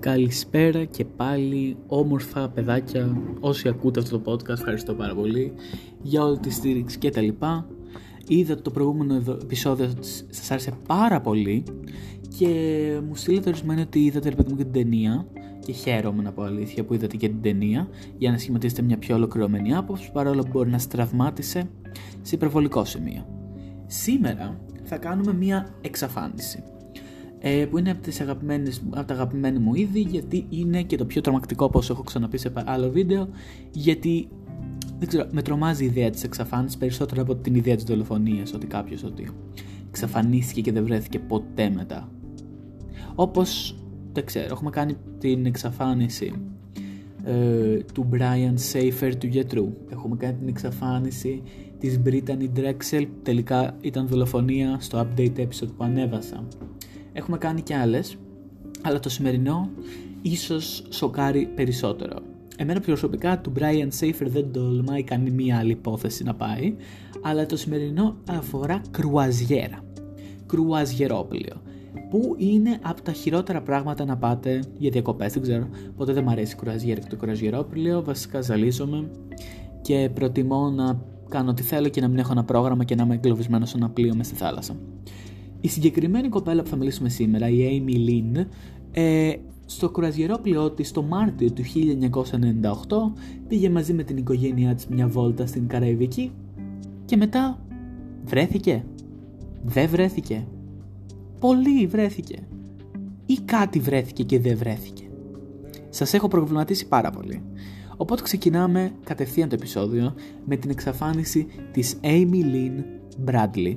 Καλησπέρα και πάλι όμορφα παιδάκια όσοι ακούτε αυτό το podcast ευχαριστώ πάρα πολύ για όλη τη στήριξη και τα λοιπά. Είδα ότι το προηγούμενο επεισόδιο σας άρεσε πάρα πολύ και μου στείλετε ορισμένοι ότι είδατε ρε παιδί μου και την ταινία. Και χαίρομαι να πω αλήθεια που είδατε και την ταινία για να σχηματίσετε μια πιο ολοκληρωμένη άποψη παρόλο που μπορεί να στραυμάτισε σε υπερβολικό σημείο. Σήμερα θα κάνουμε μια εξαφάνιση ε, που είναι από, τις αγαπημένες, από τα αγαπημένα μου είδη γιατί είναι και το πιο τρομακτικό όπως έχω ξαναπεί σε άλλο βίντεο γιατί δεν ξέρω, με τρομάζει η ιδέα της εξαφάνισης περισσότερο από την ιδέα της δολοφονίας ότι κάποιος ότι εξαφανίστηκε και δεν βρέθηκε ποτέ μετά. Όπως δεν ξέρω, έχουμε κάνει την εξαφάνιση ε, του Brian Safer του γιατρού. Έχουμε κάνει την εξαφάνιση της Brittany Drexel τελικά ήταν δολοφονία στο update episode που ανέβασα Έχουμε κάνει και άλλες, αλλά το σημερινό ίσως σοκάρει περισσότερο. Εμένα προσωπικά του Brian Safer δεν τολμάει κάνει μία άλλη υπόθεση να πάει, αλλά το σημερινό αφορά κρουαζιέρα. Κρουαζιερόπλιο. Που είναι από τα χειρότερα πράγματα να πάτε για διακοπές. Δεν ξέρω, ποτέ δεν μου αρέσει η κρουαζιέρα και το κρουαζιερόπλιο. Βασικά ζαλίζομαι και προτιμώ να κάνω ό,τι θέλω και να μην έχω ένα πρόγραμμα και να είμαι εγκλωβισμένος σε ένα πλοίο μες στη θάλασσα. Η συγκεκριμένη κοπέλα που θα μιλήσουμε σήμερα, η Amy Lynn, ε, στο κρουαζιερόπλαιό της το Μάρτιο του 1998 πήγε μαζί με την οικογένειά της μια βόλτα στην Καραϊβική και μετά βρέθηκε. Δεν βρέθηκε. Πολύ βρέθηκε. Ή κάτι βρέθηκε και δεν βρέθηκε. Σας έχω προβληματίσει πάρα πολύ. Οπότε ξεκινάμε κατευθείαν το επεισόδιο με την εξαφάνιση της Amy Lynn Bradley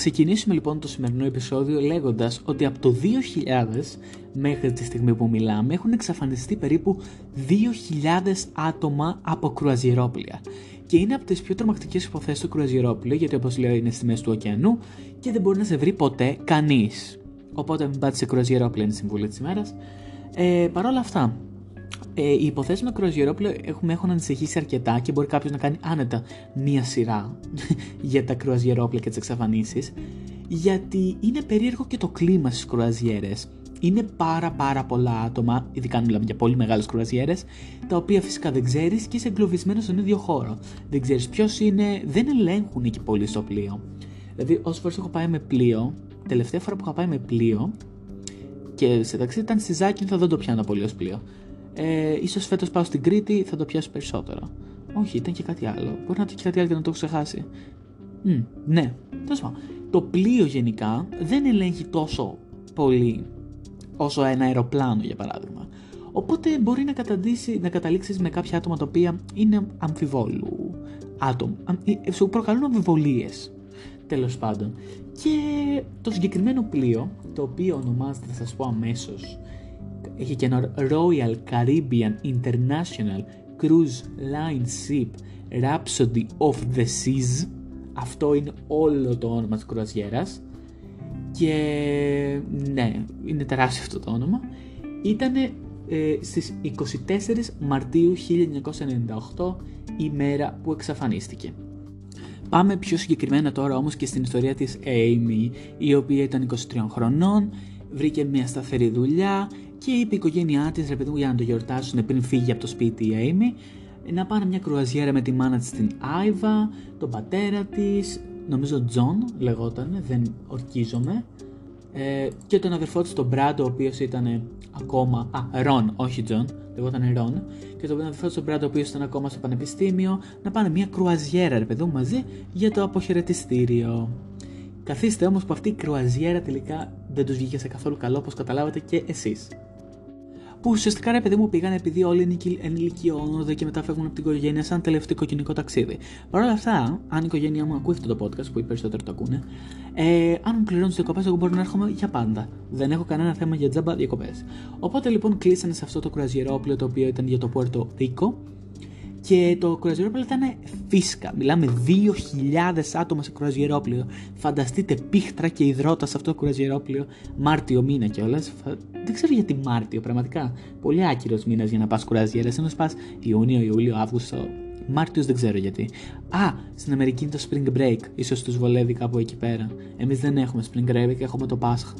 ξεκινήσουμε λοιπόν το σημερινό επεισόδιο λέγοντας ότι από το 2000 μέχρι τη στιγμή που μιλάμε έχουν εξαφανιστεί περίπου 2.000 άτομα από κρουαζιερόπλια και είναι από τις πιο τρομακτικές υποθέσεις του κρουαζιερόπλου γιατί όπως λέω είναι στη μέση του ωκεανού και δεν μπορεί να σε βρει ποτέ κανείς. Οπότε μην πάτε σε κρουαζιερόπλια είναι η συμβουλή της ημέρας. Ε, Παρ' όλα αυτά, ε, οι υποθέσεις με κρουαζιερόπλαιο έχουμε, έχουν ανησυχήσει αρκετά και μπορεί κάποιος να κάνει άνετα μία σειρά για τα κρουαζιερόπλαια και τις εξαφανίσεις. Γιατί είναι περίεργο και το κλίμα στις κρουαζιέρες. Είναι πάρα πάρα πολλά άτομα, ειδικά αν μιλάμε για πολύ μεγάλες κρουαζιέρες, τα οποία φυσικά δεν ξέρεις και είσαι εγκλωβισμένος στον ίδιο χώρο. Δεν ξέρεις ποιος είναι, δεν ελέγχουν εκεί πολύ στο πλοίο. Δηλαδή, όσες φορές έχω πάει με πλοίο, τελευταία φορά που είχα πάει με πλοίο, και σε ταξίδι ήταν στη Ζάκη, δεν το πιάνω πολύ ως πλοίο ε, ίσως φέτος πάω στην Κρήτη θα το πιάσω περισσότερο. Όχι, ήταν και κάτι άλλο. Μπορεί να ήταν και κάτι άλλο και να το έχω ξεχάσει. Mm, ναι, τέλος Το πλοίο γενικά δεν ελέγχει τόσο πολύ όσο ένα αεροπλάνο για παράδειγμα. Οπότε μπορεί να, να καταλήξεις με κάποια άτομα τα οποία είναι αμφιβόλου άτομα. Ε, σου προκαλούν αμφιβολίες τέλος πάντων. Και το συγκεκριμένο πλοίο, το οποίο ονομάζεται, θα σας πω αμέσως, έχει και ένα Royal Caribbean International Cruise Line Ship Rhapsody of the Seas. Αυτό είναι όλο το όνομα της κρουαζιέρας. Και ναι, είναι τεράστιο αυτό το όνομα. Ήταν ε, στις 24 Μαρτίου 1998 η μέρα που εξαφανίστηκε. Πάμε πιο συγκεκριμένα τώρα όμως και στην ιστορία της Amy η οποία ήταν 23 χρονών, βρήκε μια σταθερή δουλειά, και είπε η οικογένειά της, ρε παιδί μου, για να το γιορτάσουν πριν φύγει από το σπίτι η Amy, να πάνε μια κρουαζιέρα με τη μάνα της την Άιβα, τον πατέρα της, νομίζω Τζον λεγόταν, δεν ορκίζομαι, ε, και τον αδερφό της τον Μπραντ, ο οποίος ήταν ακόμα. Α, Ρον, όχι Τζον, λεγόταν Ρον, και τον αδερφό της τον Μπραντ, ο οποίος ήταν ακόμα στο πανεπιστήμιο, να πάνε μια κρουαζιέρα, ρε παιδί μου, μαζί για το αποχαιρετιστήριο. Καθίστε όμως που αυτή η κρουαζιέρα τελικά δεν τους βγήκε σε καθόλου καλό όπως καταλάβατε και εσείς. Που ουσιαστικά ρε παιδί μου πήγαν επειδή όλοι ενηλικιώνονται και μετά φεύγουν από την οικογένεια σαν τελευταίο οικογενειακό ταξίδι. Παρ' όλα αυτά, αν η οικογένειά μου ακούει αυτό το podcast που οι περισσότεροι το ακούνε, ε, αν μου πληρώνουν τις διακοπές, εγώ μπορώ να έρχομαι για πάντα. Δεν έχω κανένα θέμα για τζάμπα διακοπές. Οπότε λοιπόν κλείσανε σε αυτό το κρουαζιερόπλαιο το οποίο ήταν για το Πόρτο Ρίκο και το κρουαζιερόπλαιο ήταν φίσκα. Μιλάμε 2.000 άτομα σε κρουαζιερόπλαιο. Φανταστείτε πίχτρα και υδρότα σε αυτό το κρουαζιερόπλαιο. Μάρτιο μήνα κιόλας. Δεν ξέρω γιατί Μάρτιο, πραγματικά. Πολύ άκυρος μήνας για να πας κουραζιέρε. Ενώ πα Ιούνιο, Ιούλιο, Αύγουστο. Μάρτιος δεν ξέρω γιατί. Α, στην Αμερική είναι το Spring Break. σω τους βολεύει κάπου εκεί πέρα. Εμείς δεν έχουμε Spring Break, έχουμε το Πάσχα.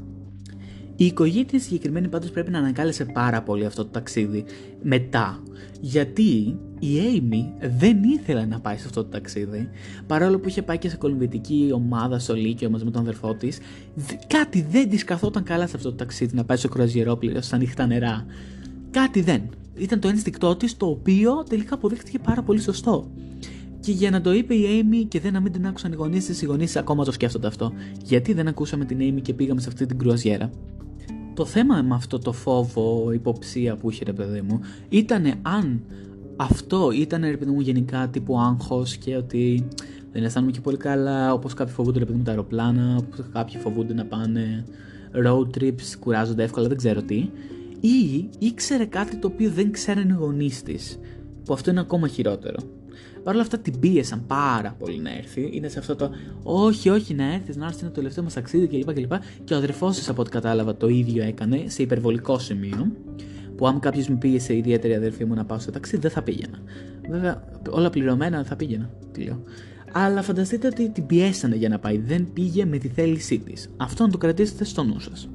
Η οικογένεια συγκεκριμένη πάντως πρέπει να ανακάλεσε πάρα πολύ αυτό το ταξίδι μετά. Γιατί η Amy δεν ήθελε να πάει σε αυτό το ταξίδι. Παρόλο που είχε πάει και σε κολυμβητική ομάδα στο Λύκειο μαζί με τον αδερφό της, κάτι δεν της καθόταν καλά σε αυτό το ταξίδι να πάει στο κρουαζιερόπλαιο στα ανοιχτά νερά. Κάτι δεν. Ήταν το ένστικτό της το οποίο τελικά αποδείχτηκε πάρα πολύ σωστό. Και για να το είπε η Amy και δεν να μην την άκουσαν οι γονείς της, οι γονείς ακόμα το σκέφτονται αυτό. Γιατί δεν ακούσαμε την Amy και πήγαμε σε αυτή την κρουαζιέρα; Το θέμα με αυτό το φόβο, υποψία που είχε ρε παιδί μου, ήταν αν αυτό ήταν ρε παιδί μου γενικά τύπου άγχος και ότι δεν αισθάνομαι και πολύ καλά, όπως κάποιοι φοβούνται ρε παιδί μου τα αεροπλάνα, όπως κάποιοι φοβούνται να πάνε road trips, κουράζονται εύκολα, δεν ξέρω τι. Ή ήξερε κάτι το οποίο δεν ξέρανε οι γονείς της. Που αυτό είναι ακόμα χειρότερο. Παρ' όλα αυτά την πίεσαν πάρα πολύ να έρθει. Είναι σε αυτό το όχι, όχι να έρθεις, να έρθεις είναι το τελευταίο μας ταξίδι κλπ. Και, και ο αδερφός της, από ό,τι κατάλαβα, το ίδιο έκανε σε υπερβολικό σημείο. Που αν κάποιος με πίεσε ιδιαίτερη αδερφή μου να πάω στο ταξίδι, δεν θα πήγαινα. Βέβαια, όλα πληρωμένα δεν θα πήγαινα. Κλειώ. Αλλά φανταστείτε ότι την πιέσανε για να πάει. Δεν πήγε με τη θέλησή της. Αυτό να το κρατήσετε στο νου σας.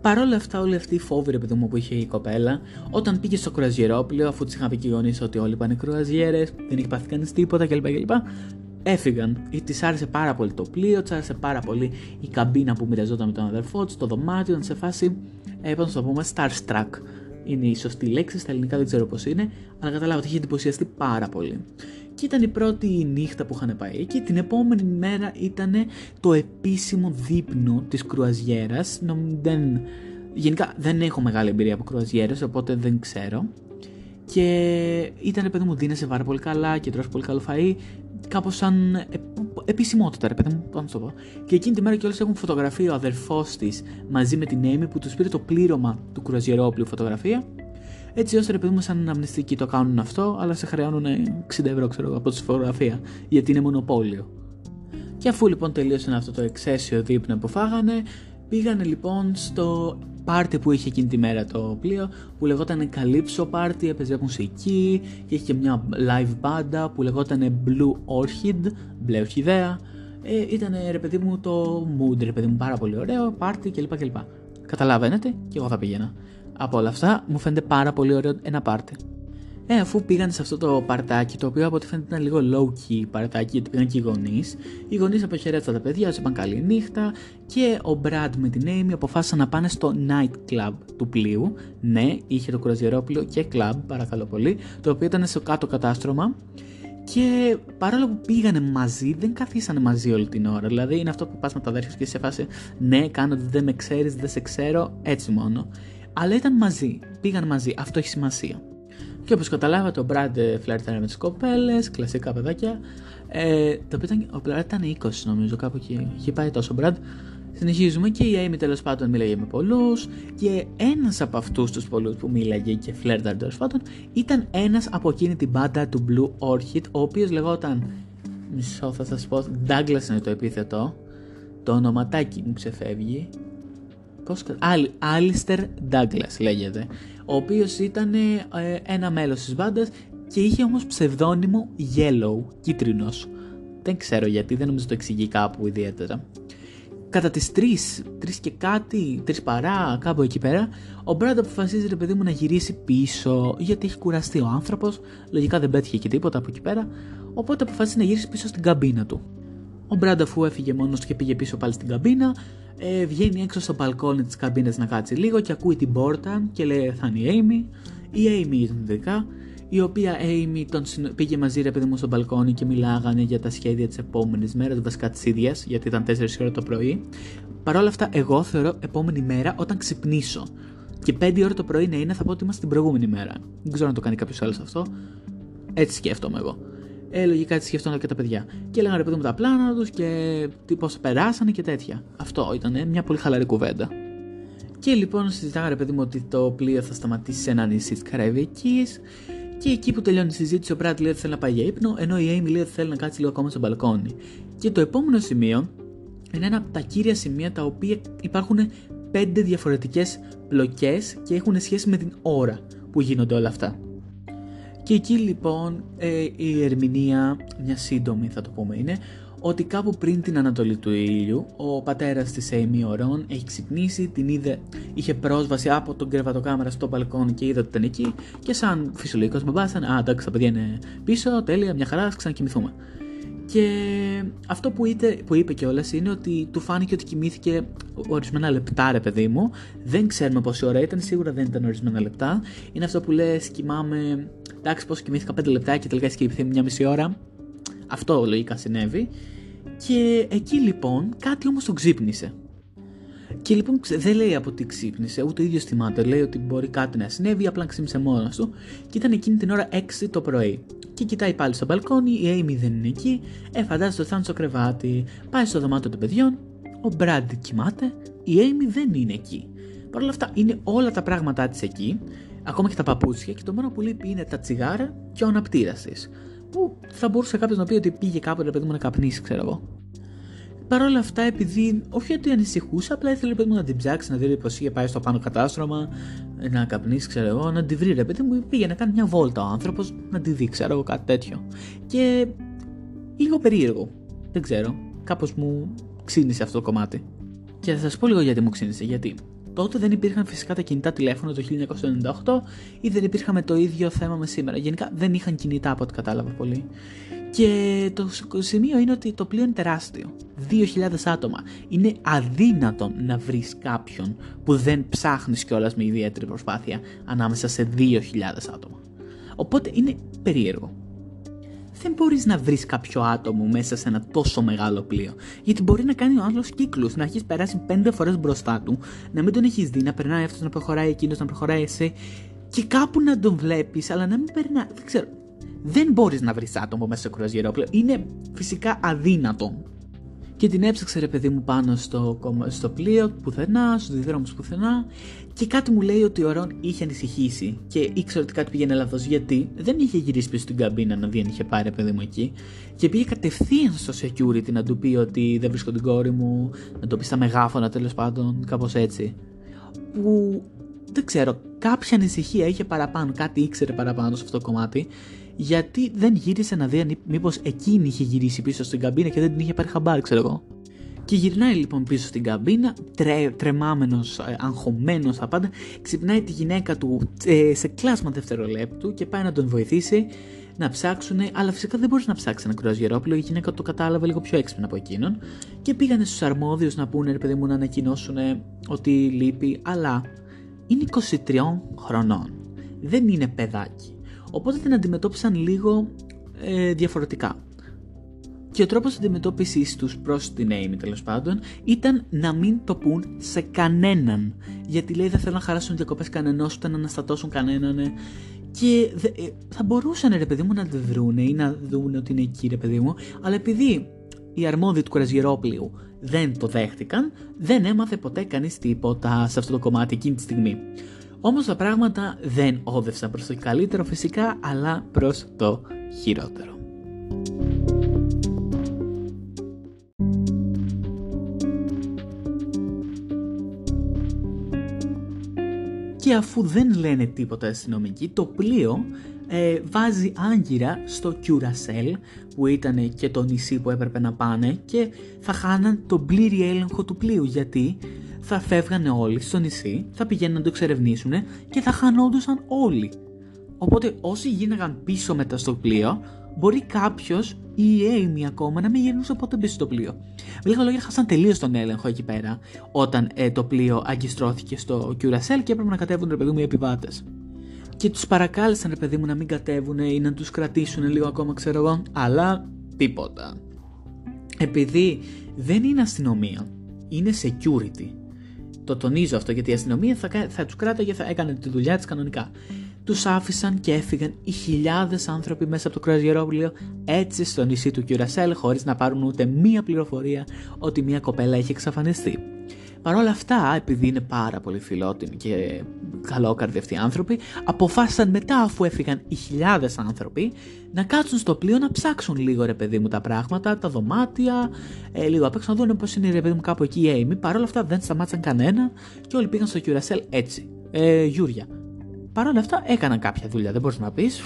Παρ' όλα αυτά, όλη αυτή η φόβη ρε παιδί μου που είχε η κοπέλα, όταν πήγε στο κρουαζιερόπλαιο, αφού της είχαν πει και οι γονείς ότι όλοι πάνε κρουαζιέρες, δεν είχε πάθει κανείς τίποτα κλπ. κλπ. Έφυγαν. Της άρεσε πάρα πολύ το πλοίο, της άρεσε πάρα πολύ η καμπίνα που μοιραζόταν με τον αδερφό της, το δωμάτιο, ήταν σε φάση, ε, πώς να το πούμε, starstruck. Είναι η σωστή λέξη, στα ελληνικά δεν ξέρω πώς είναι, αλλά καταλάβατε, είχε εντυπωσιαστεί πάρα πολύ. Και ήταν η πρώτη νύχτα που είχαν πάει εκεί. Την επόμενη μέρα ήταν το επίσημο δείπνο της κρουαζιέρας. Δεν... Γενικά δεν έχω μεγάλη εμπειρία από κρουαζιέρες, οπότε δεν ξέρω. Και ήταν παιδί μου δίνεσαι πάρα πολύ καλά και τρως πολύ καλό φαΐ. Κάπως σαν ε, επισημότητα, ρε παιδί μου, πάνω το πω. Και εκείνη τη μέρα κιόλας έχουν φωτογραφία ο αδερφό της μαζί με την Amy που τους πήρε το πλήρωμα του κρουαζιερόπλου φωτογραφία έτσι ώστε ρε παιδί μου, σαν αναμνηστικοί το κάνουν αυτό, αλλά σε χρεώνουν 60 ευρώ ξέρω, από τη φωτογραφία, γιατί είναι μονοπόλιο. Και αφού λοιπόν τελείωσαν αυτό το εξαίσιο δείπνο που φάγανε, πήγανε λοιπόν στο πάρτι που είχε εκείνη τη μέρα το πλοίο, που λεγόταν Calypso Party, έπαιζε μουσική, και είχε και μια live banda που λεγόταν Blue Orchid, μπλε ορχιδέα. Ε, ήταν ρε παιδί μου το mood, ρε παιδί μου, πάρα πολύ ωραίο, πάρτι κλπ. κλπ. Καταλαβαίνετε, και εγώ θα πήγαινα από όλα αυτά μου φαίνεται πάρα πολύ ωραίο ένα πάρτι. Ε, αφού πήγαν σε αυτό το παρτάκι, το οποίο από ό,τι φαίνεται ήταν λίγο low key παρτάκι, γιατί πήγαν και οι γονείς. Οι γονείς αποχαιρέτησαν τα παιδιά, τους είπαν καλή νύχτα και ο Brad με την Amy αποφάσισαν να πάνε στο night club του πλοίου. Ναι, είχε το κουραζιερόπλαιο και club, παρακαλώ πολύ, το οποίο ήταν στο κάτω κατάστρωμα. Και παρόλο που πήγανε μαζί, δεν καθίσανε μαζί όλη την ώρα. Δηλαδή είναι αυτό που πας με τα αδέρφια και σε φάση, ναι, κάνω ότι δεν με ξέρεις, δεν σε ξέρω, έτσι μόνο αλλά ήταν μαζί. Πήγαν μαζί. Αυτό έχει σημασία. Και όπως καταλάβατε, ο Μπραντ φλερτάρε με τις κοπέλες, κλασικά παιδάκια. Ε, το οποίο ήταν, ο Μπραντ ήταν 20, νομίζω, κάπου εκεί. Είχε πάει τόσο ο Μπραντ. Συνεχίζουμε και η Amy τέλος πάντων μίλαγε με πολλούς. Και ένας από αυτούς τους πολλούς που μίλαγε και φλερτάρε τέλος πάντων ήταν ένας από εκείνη την μπάντα του Blue Orchid, ο οποίος λεγόταν. Μισό θα σας πω. Douglas είναι το επίθετο. Το ονοματάκι μου ξεφεύγει. Πώς... Άλιστερ Ντάγκλας λέγεται, ο οποίος ήταν ε, ένα μέλος της μπάντας και είχε όμως ψευδόνυμο Yellow, κίτρινος. Δεν ξέρω γιατί, δεν νομίζω το εξηγεί κάπου ιδιαίτερα. Κατά τις 3, 3 και κάτι, 3 παρά, κάπου εκεί πέρα, ο Μπραντ αποφασίζει ρε παιδί μου να γυρίσει πίσω γιατί έχει κουραστεί ο άνθρωπος, λογικά δεν πέτυχε και τίποτα από εκεί πέρα, οπότε αποφασίζει να γυρίσει πίσω στην καμπίνα του. Ο Μπραντ αφού έφυγε μόνος του και πήγε πίσω πάλι στην καμπίνα, ε, βγαίνει έξω στο μπαλκόνι της καμπίνας να κάτσει λίγο και ακούει την πόρτα και λέει θα είναι η Amy. Η Amy ήταν δικά, η οποία Amy τον πήγε μαζί ρε παιδί μου στο μπαλκόνι και μιλάγανε για τα σχέδια της επόμενης μέρας, βασικά της ίδιας, γιατί ήταν 4 ώρα το πρωί. Παρ' όλα αυτά, εγώ θεωρώ επόμενη μέρα όταν ξυπνήσω. Και 5 ώρα το πρωί να είναι, θα πω ότι είμαστε την προηγούμενη μέρα. Δεν ξέρω αν το κάνει κάποιος άλλος αυτό. Έτσι σκέφτομαι εγώ. Ε, λογικά έτσι σκέφτονται και τα παιδιά. Και έλεγαν ρε παιδί μου τα πλάνα τους και τι πώς περάσανε και τέτοια. Αυτό ήταν μια πολύ χαλαρή κουβέντα. Και λοιπόν συζητάγανε ρε παιδί μου ότι το πλοίο θα σταματήσει σε ένα νησί της Καραϊβικής. Και εκεί που τελειώνει η συζήτηση, ο Μπράτ λέει ότι θέλει να πάει για ύπνο, ενώ η Amy λέει ότι θέλει να κάτσει λίγο ακόμα στο μπαλκόνι. Και το επόμενο σημείο είναι ένα από τα κύρια σημεία τα οποία υπάρχουν πέντε διαφορετικές πλοκές και έχουν σχέση με την ώρα που γίνονται όλα αυτά. Και εκεί λοιπόν ε, η ερμηνεία, μια σύντομη θα το πούμε είναι, ότι κάπου πριν την ανατολή του ήλιου, ο πατέρας της Amy Ορών έχει ξυπνήσει, την είδε, είχε πρόσβαση από τον κρεβατοκάμερα στο μπαλκόνι και είδε ότι ήταν εκεί και σαν φυσιολογικός μπαμπάς α εντάξει τα παιδιά είναι πίσω, τέλεια, μια χαρά, ξανακοιμηθούμε. Και αυτό που, είπε, που είπε κιόλας είναι ότι του φάνηκε ότι κοιμήθηκε ορισμένα λεπτά, ρε παιδί μου. Δεν ξέρουμε πόση ώρα ήταν, σίγουρα δεν ήταν ορισμένα λεπτά. Είναι αυτό που λες, κοιμάμαι. Εντάξει, πώς κοιμήθηκα 5 λεπτά και τελικά έχει κοιμηθεί μια μισή ώρα. Αυτό λογικά συνέβη. Και εκεί λοιπόν κάτι όμως τον ξύπνησε. Και λοιπόν δεν λέει από τι ξύπνησε, ούτε ο ίδιος θυμάται. Λέει ότι μπορεί κάτι να συνέβη, απλά ξύπνησε μόνος του. Και ήταν εκείνη την ώρα 6 το πρωί. Και κοιτάει πάλι στο μπαλκόνι, η Amy δεν είναι εκεί. Ε, φαντάζεται ότι θα είναι στο κρεβάτι. Πάει στο δωμάτιο των παιδιών. Ο Μπραντ κοιμάται. Η Amy δεν είναι εκεί. Παρ' όλα αυτά είναι όλα τα πράγματά της εκεί. Ακόμα και τα παπούτσια. Και το μόνο που λείπει είναι τα τσιγάρα και ο αναπτήρας της. Που θα μπορούσε κάποιος να πει ότι πήγε κάποτε παιδί μου να καπνίσει, ξέρω εγώ. Παρ' όλα αυτά, επειδή όχι ότι ανησυχούσε, απλά ήθελε παιδί μου να την ψάξει, να δει πώς είχε πάει στο πάνω κατάστρωμα, να καπνίσει, ξέρω εγώ, να τη βρει. Ρε παιδί μου πήγε να κάνει μια βόλτα ο άνθρωπος, να τη δει, ξέρω εγώ, κάτι τέτοιο. Και λίγο περίεργο. Δεν ξέρω. Κάπως μου ξύνησε αυτό το κομμάτι. Και θα σας πω λίγο γιατί μου ξύνησε. Γιατί τότε δεν υπήρχαν φυσικά τα κινητά τηλέφωνα το 1998 ή δεν υπήρχαμε το ίδιο θέμα με σήμερα. Γενικά δεν είχαν κινητά από ό,τι κατάλαβα πολύ. Και το σημείο είναι ότι το πλοίο είναι τεράστιο. 2.000 άτομα. Είναι αδύνατον να βρεις κάποιον που δεν ψάχνεις κιόλας με ιδιαίτερη προσπάθεια ανάμεσα σε 2.000 άτομα. Οπότε είναι περίεργο. Δεν μπορείς να βρεις κάποιο άτομο μέσα σε ένα τόσο μεγάλο πλοίο. Γιατί μπορεί να κάνει ο άλλο κύκλους, να έχεις περάσει πέντε φορές μπροστά του, να μην τον έχεις δει, να περνάει αυτός, να προχωράει εκείνος, να προχωράει εσύ, και κάπου να τον βλέπεις, αλλά να μην περνάει. Δεν ξέρω δεν μπορείς να βρεις άτομο μέσα στο κρουαζιερόπλαιο. Είναι φυσικά αδύνατο. Και την έψαξε ρε παιδί μου πάνω στο, στο πλοίο πουθενά, στους διδρόμου πουθενά. Και κάτι μου λέει ότι ο Ρον είχε ανησυχήσει και ήξερε ότι κάτι πήγαινε λάθος. Γιατί; Δεν είχε γυρίσει πίσω στην καμπίνα να δει αν είχε πάρει παιδί μου εκεί. Και πήγε κατευθείαν στο security να του πει ότι δεν βρίσκω την κόρη μου, να το πει στα μεγάφωνα τέλος πάντων, κάπως έτσι. Που δεν ξέρω, κάποια ανησυχία είχε παραπάνω, κάτι ήξερε παραπάνω σε αυτό το κομμάτι γιατί δεν γύρισε να δει αν μήπως εκείνη είχε γυρίσει πίσω στην καμπίνα και δεν την είχε πάρει χαμπάρι, ξέρω εγώ. Και γυρνάει λοιπόν πίσω στην καμπίνα, τρε, τρεμάμενος, ε, αγχωμένος τα πάντα, ξυπνάει τη γυναίκα του ε, σε κλάσμα δευτερολέπτου και πάει να τον βοηθήσει να ψάξουν, αλλά φυσικά δεν μπορούσε να ψάξει ένα κρουαζιερόπλο. Η γυναίκα το κατάλαβε λίγο πιο έξυπνα από εκείνον και πήγανε στους αρμόδιους να πούνε, ρε παιδί μου, να ανακοινώσουν ότι λείπει, αλλά είναι 23 χρονών. Δεν είναι παιδάκι. Οπότε την αντιμετώπισαν λίγο ε, διαφορετικά. Και ο τρόπος αντιμετώπισης τους προς την Amy τέλος πάντων ήταν να μην το πούν σε κανέναν. Γιατί λέει δεν θέλουν να χαράσουν διακοπές κανενός ούτε να αναστατώσουν κανέναν. Και ε, θα μπορούσαν ρε παιδί μου να τη βρούνε ή να δουν ότι είναι εκεί ρε παιδί μου. Αλλά επειδή οι αρμόδιοι του κουραζιερόπλιου δεν το δέχτηκαν, δεν έμαθε ποτέ κανείς τίποτα σε αυτό το κομμάτι εκείνη τη στιγμή. Όμως τα πράγματα δεν όδευσαν προς το καλύτερο φυσικά, αλλά προς το χειρότερο. Και αφού δεν λένε τίποτα αστυνομικοί, το πλοίο ε, βάζει άγκυρα στο Κιουρασέλ που ήταν και το νησί που έπρεπε να πάνε και θα χάναν τον πλήρη έλεγχο του πλοίου γιατί; Θα φεύγανε όλοι στο νησί, θα πηγαίνουν να το εξερευνήσουν και θα χανόντουσαν όλοι. Οπότε όσοι γίναγαν πίσω μετά στο πλοίο, μπορεί κάποιος ή η Amy ακόμα να μην γυρνούσε ποτέ πίσω στο πλοίο. Με λίγα λόγια, χάσαν τελείως τον έλεγχο εκεί πέρα, όταν ε, το πλοίο αγκιστρώθηκε στο Κιουρασέλ και έπρεπε να κατέβουν ρε παιδί μου οι επιβάτες. Και τους παρακάλεσαν ρε παιδί μου να μην κατέβουν ή να τους κρατήσουν λίγο ακόμα, ξέρω εγώ, αλλά τίποτα. Επειδή δεν είναι αστυνομία, είναι security Το τονίζω αυτό γιατί η αστυνομία θα, θα τους κράταγε, θα έκανε τη δουλειά της κανονικά. Τους άφησαν και έφυγαν οι χιλιάδες άνθρωποι μέσα από το κρουαζιερόπλαιο έτσι στο νησί του Κιουρασέλ χωρίς να πάρουν ούτε μία πληροφορία ότι μία κοπέλα έχει εξαφανιστεί. Παρ' όλα αυτά, επειδή είναι πάρα πολύ φιλότιμοι και καλόκαρδοι αυτοί οι άνθρωποι, αποφάσισαν μετά αφού έφυγαν οι χιλιάδες άνθρωποι να κάτσουν στο πλοίο να ψάξουν λίγο ρε παιδί μου τα πράγματα, τα δωμάτια, ε, λίγο απ' έξω να δουν πώς είναι ρε παιδί μου κάπου εκεί η Amy. Παρ' όλα αυτά δεν σταμάτησαν κανένα και όλοι πήγαν στο Κιουρασέλ έτσι. Ε, Γιούρια. Παρ' όλα αυτά έκαναν κάποια δουλειά, δεν μπορείς να πεις.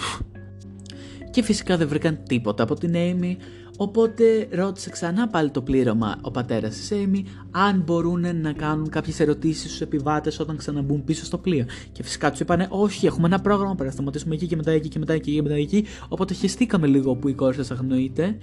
Και φυσικά δεν βρήκαν τίποτα από την Amy. Οπότε ρώτησε ξανά πάλι το πλήρωμα ο πατέρας της Amy αν μπορούν να κάνουν κάποιες ερωτήσεις στους επιβάτες όταν ξαναμπούν πίσω στο πλοίο. Και φυσικά τους είπανε όχι έχουμε ένα πρόγραμμα πρέπει να σταματήσουμε εκεί και μετά εκεί και μετά εκεί και μετά εκεί. Οπότε χεστήκαμε λίγο που η κόρη σας αγνοείται.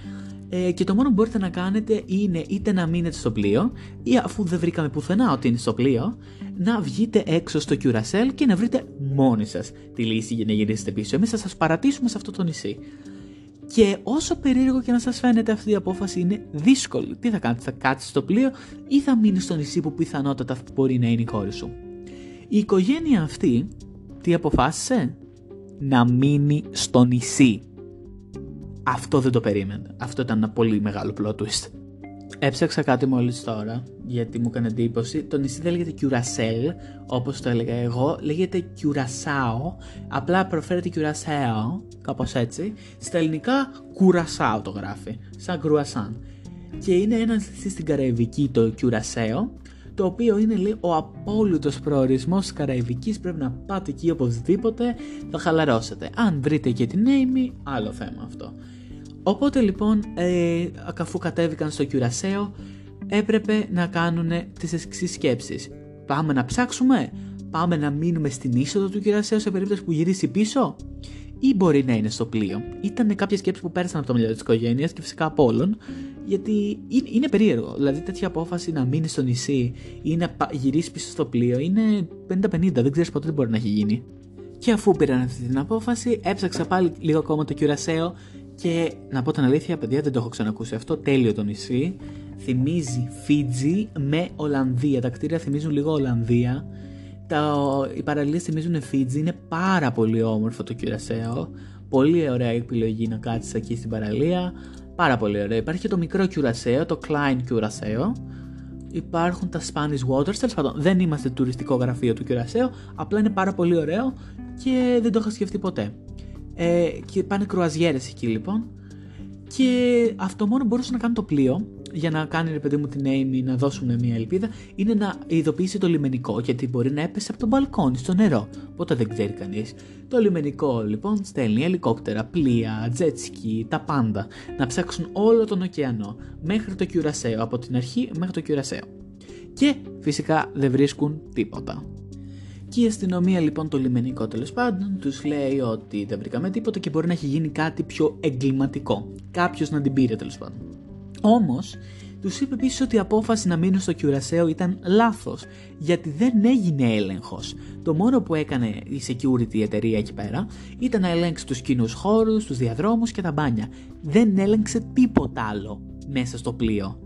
Ε, και το μόνο που μπορείτε να κάνετε είναι είτε να μείνετε στο πλοίο ή αφού δεν βρήκαμε πουθενά ότι είναι στο πλοίο να βγείτε έξω στο Κιουρασέλ και να βρείτε μόνοι σας τη λύση για να γυρίσετε πίσω. Εμείς θα σας παρατήσουμε σε αυτό το νησί. Και όσο περίεργο και να σας φαίνεται αυτή η απόφαση είναι δύσκολη. Τι θα κάνετε, θα κάτσεις στο πλοίο ή θα μείνεις στο νησί που πιθανότατα μπορεί να είναι η κόρη σου; Η οικογένεια αυτή τι αποφάσισε; Να μείνει στο νησί. Αυτό δεν το περίμενε. Αυτό ήταν ένα πολύ μεγάλο plot twist. Έψαξα κάτι μόλις τώρα, γιατί μου έκανε εντύπωση. Το νησί δεν λέγεται Κιουρασέλ, όπως το έλεγα εγώ. Λέγεται Κιουρασάο. Απλά προφέρεται Κιουρασάο, κάπως έτσι. Στα ελληνικά Κουρασάο το γράφει, σαν κρουασάν. Και είναι ένα νησί στην Καραϊβική, το Κιουρασέο, το οποίο είναι λέει, ο απόλυτος προορισμός της Καραϊβικής. Πρέπει να πάτε εκεί οπωσδήποτε, θα χαλαρώσετε. Αν βρείτε και την Amy, άλλο θέμα αυτό. Οπότε λοιπόν, ε, αφού κατέβηκαν στο Κιουρασέο, έπρεπε να κάνουν τις εξής σκέψεις. Πάμε να ψάξουμε, πάμε να μείνουμε στην είσοδο του Κιουρασέου σε περίπτωση που γυρίσει πίσω; Ή μπορεί να είναι στο πλοίο; Ήταν κάποιες σκέψεις που πέρασαν από το μυαλό της οικογένειας και φυσικά από όλων, γιατί είναι, είναι περίεργο. Δηλαδή τέτοια απόφαση να μείνεις στο νησί ή να γυρίσεις πίσω στο πλοίο είναι 50-50, δεν ξέρεις ποτέ τι μπορεί να έχει γίνει. Και αφού πήραν αυτή την απόφαση, έψαξα πάλι λίγο ακόμα το Κιουρασέο και να πω την αλήθεια, παιδιά, δεν το έχω ξανακούσει αυτό. Τέλειο το νησί. Θυμίζει Φίτζι με Ολλανδία. Τα κτίρια θυμίζουν λίγο Ολλανδία. Τα, οι παραλίες θυμίζουν Φίτζι. Είναι πάρα πολύ όμορφο το κυρασαίο. Πολύ ωραία επιλογή να κάτσεις εκεί στην παραλία. Πάρα πολύ ωραία. Υπάρχει και το μικρό κιουρασαίο, το Klein κιουρασαίο. Υπάρχουν τα Spanish Waters. Τέλος πάντων, δεν είμαστε τουριστικό γραφείο του κιουρασαίου. Απλά είναι πάρα πολύ ωραίο και δεν το είχα σκεφτεί ποτέ. Ε, και πάνε κρουαζιέρες εκεί λοιπόν. Και αυτό μόνο μπορούσε να κάνει το πλοίο για να κάνει ρε παιδί μου την Amy να δώσουν μια ελπίδα είναι να ειδοποιήσει το λιμενικό γιατί μπορεί να έπεσε από τον μπαλκόνι στο νερό. Οπότε δεν ξέρει κανείς. Το λιμενικό λοιπόν στέλνει ελικόπτερα, πλοία, τζέτσκι, τα πάντα να ψάξουν όλο τον ωκεανό μέχρι το Κιουρασέο, από την αρχή μέχρι το Κιουρασέο. Και φυσικά δεν βρίσκουν τίποτα. Και η αστυνομία λοιπόν το λιμενικό τέλος πάντων τους λέει ότι δεν βρήκαμε τίποτα και μπορεί να έχει γίνει κάτι πιο εγκληματικό. Κάποιος να την πήρε τέλος πάντων. Όμως τους είπε επίσης ότι η απόφαση να μείνουν στο Κιουρασέο ήταν λάθος, γιατί δεν έγινε έλεγχος. Το μόνο που έκανε η security η εταιρεία εκεί πέρα ήταν να ελέγξει τους κοινούς χώρους, τους διαδρόμους και τα μπάνια. Δεν έλεγξε τίποτα άλλο μέσα στο πλοίο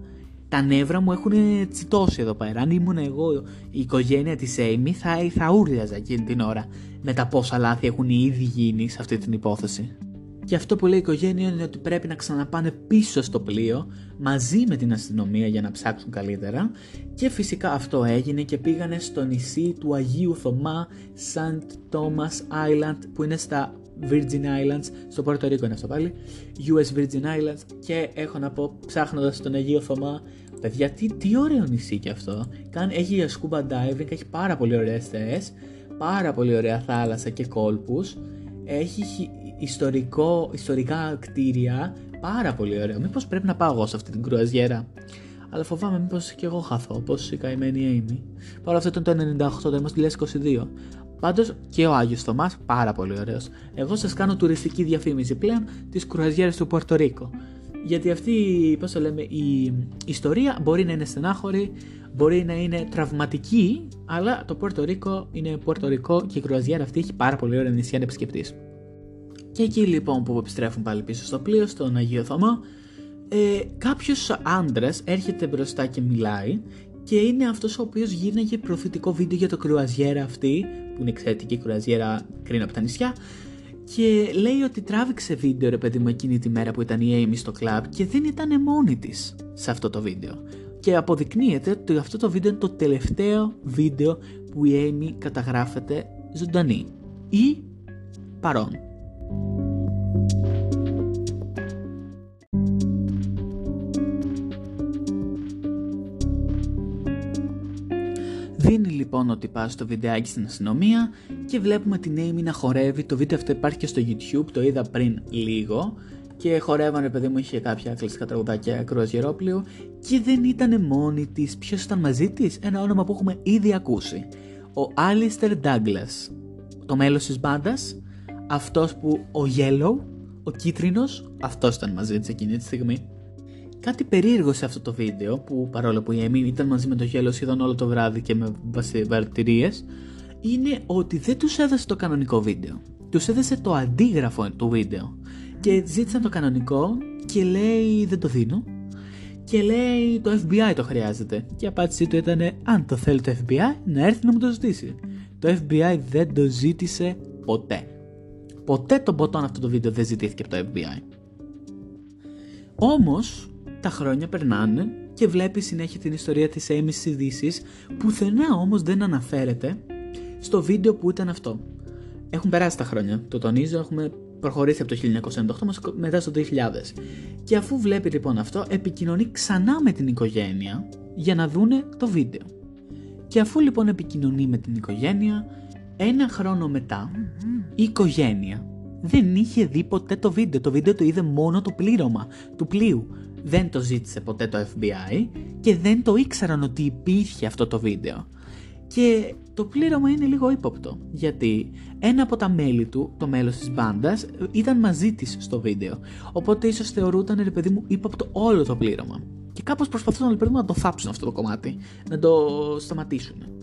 τα νεύρα μου έχουν τσιτώσει εδώ πέρα. Αν ήμουν εγώ η οικογένεια της Amy θα, θα ούρλιαζα εκείνη την ώρα με τα πόσα λάθη έχουν ήδη γίνει σε αυτή την υπόθεση. Και αυτό που λέει η οικογένεια είναι ότι πρέπει να ξαναπάνε πίσω στο πλοίο μαζί με την αστυνομία για να ψάξουν καλύτερα και φυσικά αυτό έγινε και πήγανε στο νησί του Αγίου Θωμά St. Thomas Island που είναι στα Virgin Islands, στο Πόρτο Ρίκο είναι αυτό πάλι, US Virgin Islands και έχω να πω ψάχνοντας τον Αγίο Θωμά, παιδιά τι, τι ωραίο νησί και αυτό, Καν, έχει για scuba diving, έχει πάρα πολύ ωραίες θεές, πάρα πολύ ωραία θάλασσα και κόλπους, έχει ιστορικό, ιστορικά κτίρια, πάρα πολύ ωραίο, μήπως πρέπει να πάω εγώ σε αυτή την κρουαζιέρα; Αλλά φοβάμαι μήπως και εγώ χαθώ, όπω η καημένη Amy. Παρ' αυτό ήταν το 98, το είμαστε 2022. Πάντως και ο Άγιος Θωμάς, πάρα πολύ ωραίος. Εγώ σας κάνω τουριστική διαφήμιση πλέον της κρουαζιέρας του Πορτορίκο. Γιατί αυτή, πώς το λέμε, η ιστορία μπορεί να είναι στενάχωρη, μπορεί να είναι τραυματική, αλλά το Πορτορίκο είναι Πορτορικό και η κρουαζιέρα αυτή έχει πάρα πολύ ωραία νησιά να επισκεπτεί. Και εκεί λοιπόν που επιστρέφουν πάλι πίσω στο πλοίο, στον Αγίο Θωμά, ε, κάποιος άντρας έρχεται μπροστά και μιλάει και είναι αυτός ο οποίος γίναγε προωθητικό βίντεο για το κρουαζιέρα αυτή που είναι εξαιρετική κρουαζιέρα κρίνα από τα νησιά και λέει ότι τράβηξε βίντεο ρε παιδί μου εκείνη τη μέρα που ήταν η Amy στο κλαμπ και δεν ήταν μόνη της σε αυτό το βίντεο και αποδεικνύεται ότι αυτό το βίντεο είναι το τελευταίο βίντεο που η Amy καταγράφεται ζωντανή ή παρόν. Δίνει λοιπόν ότι πας στο βιντεάκι στην αστυνομία και βλέπουμε την Amy να χορεύει. Το βίντεο αυτό υπάρχει και στο YouTube, το είδα πριν λίγο. Και χορεύανε, παιδί μου, είχε κάποια κλασικά τραγουδάκια κρουαζιερόπλαιο και δεν ήταν μόνη της. Ποιος ήταν μαζί της, ένα όνομα που έχουμε ήδη ακούσει. Ο Alistair Douglas, το μέλος της μπάντας, αυτός που ο Yellow, ο κίτρινος, αυτός ήταν μαζί της εκείνη τη στιγμή. Κάτι περίεργο σε αυτό το βίντεο, που παρόλο που η Amy ήταν μαζί με το γέλο σχεδόν όλο το βράδυ και με βαρτηρίες, είναι ότι δεν τους έδωσε το κανονικό βίντεο. Τους έδωσε το αντίγραφο του βίντεο. Και ζήτησαν το κανονικό και λέει δεν το δίνω. Και λέει το FBI το χρειάζεται. Και η απάντησή του ήταν αν το θέλει το FBI να έρθει να μου το ζητήσει. Το FBI δεν το ζήτησε ποτέ. Ποτέ το μποτόν αυτό το βίντεο δεν ζητήθηκε από το FBI. Όμως τα χρόνια περνάνε και βλέπεις συνέχεια την ιστορία της Amy στις ειδήσεις, πουθενά όμως δεν αναφέρεται στο βίντεο που ήταν αυτό. Έχουν περάσει τα χρόνια, το τονίζω, έχουμε προχωρήσει από το 1998 μετά στο 2000. Και αφού βλέπει λοιπόν αυτό, επικοινωνεί ξανά με την οικογένεια για να δούνε το βίντεο. Και αφού λοιπόν επικοινωνεί με την οικογένεια, ένα χρόνο μετά, η οικογένεια δεν είχε δει ποτέ το βίντεο. Το βίντεο το είδε μόνο το πλήρωμα του πλοίου δεν το ζήτησε ποτέ το FBI και δεν το ήξεραν ότι υπήρχε αυτό το βίντεο. Και το πλήρωμα είναι λίγο ύποπτο, γιατί ένα από τα μέλη του, το μέλος της μπάντας, ήταν μαζί της στο βίντεο. Οπότε ίσως θεωρούταν, ρε παιδί μου, ύποπτο όλο το πλήρωμα. Και κάπως προσπαθούσαν, ρε παιδί μου, να το θάψουν αυτό το κομμάτι, να το σταματήσουν.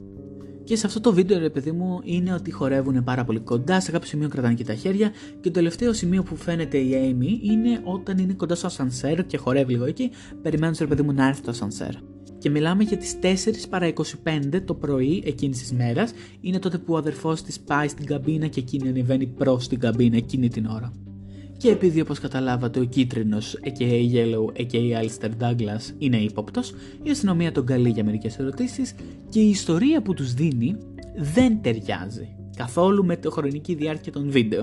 Και σε αυτό το βίντεο, ρε παιδί μου, είναι ότι χορεύουν πάρα πολύ κοντά, σε κάποιο σημείο κρατάνε και τα χέρια. Και το τελευταίο σημείο που φαίνεται η Amy είναι όταν είναι κοντά στο ασανσέρ και χορεύει λίγο εκεί, περιμένουν, ρε παιδί μου, να έρθει το ασανσέρ. Και μιλάμε για τις 4 παρα 25 το πρωί εκείνης της μέρας. Είναι τότε που ο αδερφός της πάει στην καμπίνα και εκείνη ανεβαίνει προς την καμπίνα εκείνη την ώρα. Και επειδή όπως καταλάβατε ο κίτρινος a.k.a. Yellow a.k.a. Alistair Douglas είναι ύποπτος, η αστυνομία τον καλεί για μερικές ερωτήσεις και η ιστορία που τους δίνει δεν ταιριάζει καθόλου με το χρονική διάρκεια των βίντεο.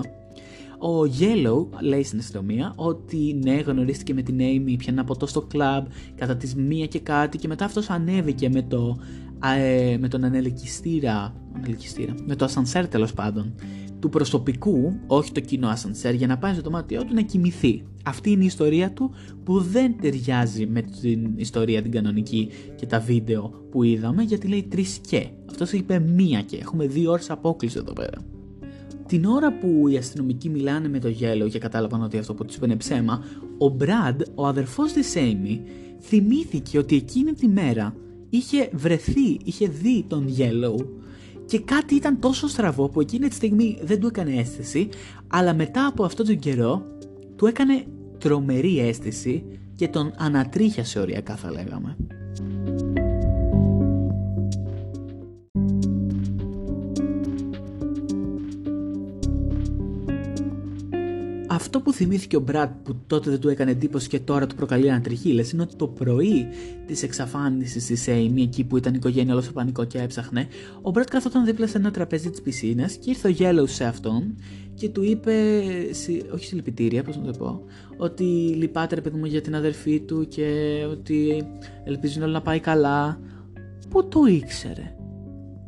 Ο Yellow λέει στην αστυνομία ότι ναι γνωρίστηκε με την Amy πια ένα ποτό στο κλαμπ κατά τις μία και κάτι και μετά αυτός ανέβηκε με, το, ε, με τον ανελκυστήρα, ανελκυστήρα, με το ασανσέρ τέλος πάντων του προσωπικού, όχι το κοινό ασανσέρ, για να πάει στο δωμάτιό του να κοιμηθεί. Αυτή είναι η ιστορία του που δεν ταιριάζει με την ιστορία την κανονική και τα βίντεο που είδαμε γιατί λέει τρεις και. Αυτός είπε μία και. Έχουμε δύο ώρες απόκληση εδώ πέρα. Την ώρα που οι αστυνομικοί μιλάνε με το γέλο και κατάλαβαν ότι αυτό που τους είπε είναι ψέμα, ο Μπραντ, ο αδερφός της Amy, θυμήθηκε ότι εκείνη τη μέρα είχε βρεθεί, είχε δει τον Yellow και κάτι ήταν τόσο στραβό που εκείνη τη στιγμή δεν του έκανε αίσθηση, αλλά μετά από αυτόν τον καιρό του έκανε τρομερή αίσθηση και τον ανατρίχιασε οριακά θα λέγαμε. Αυτό που θυμήθηκε ο Μπρατ που τότε δεν του έκανε εντύπωση και τώρα του προκαλεί ανατριχίλες είναι ότι το πρωί της εξαφάνισης της Amy, εκεί που ήταν η οικογένεια όλος στο πανικό και έψαχνε, ο Μπρατ καθόταν δίπλα σε ένα τραπέζι της πισίνας και ήρθε ο Yellow σε αυτόν και του είπε, όχι συλληπιτήρια, πώς να το πω, ότι λυπάται ρε παιδί μου για την αδερφή του και ότι ελπίζουν όλα να πάει καλά. Πού το ήξερε;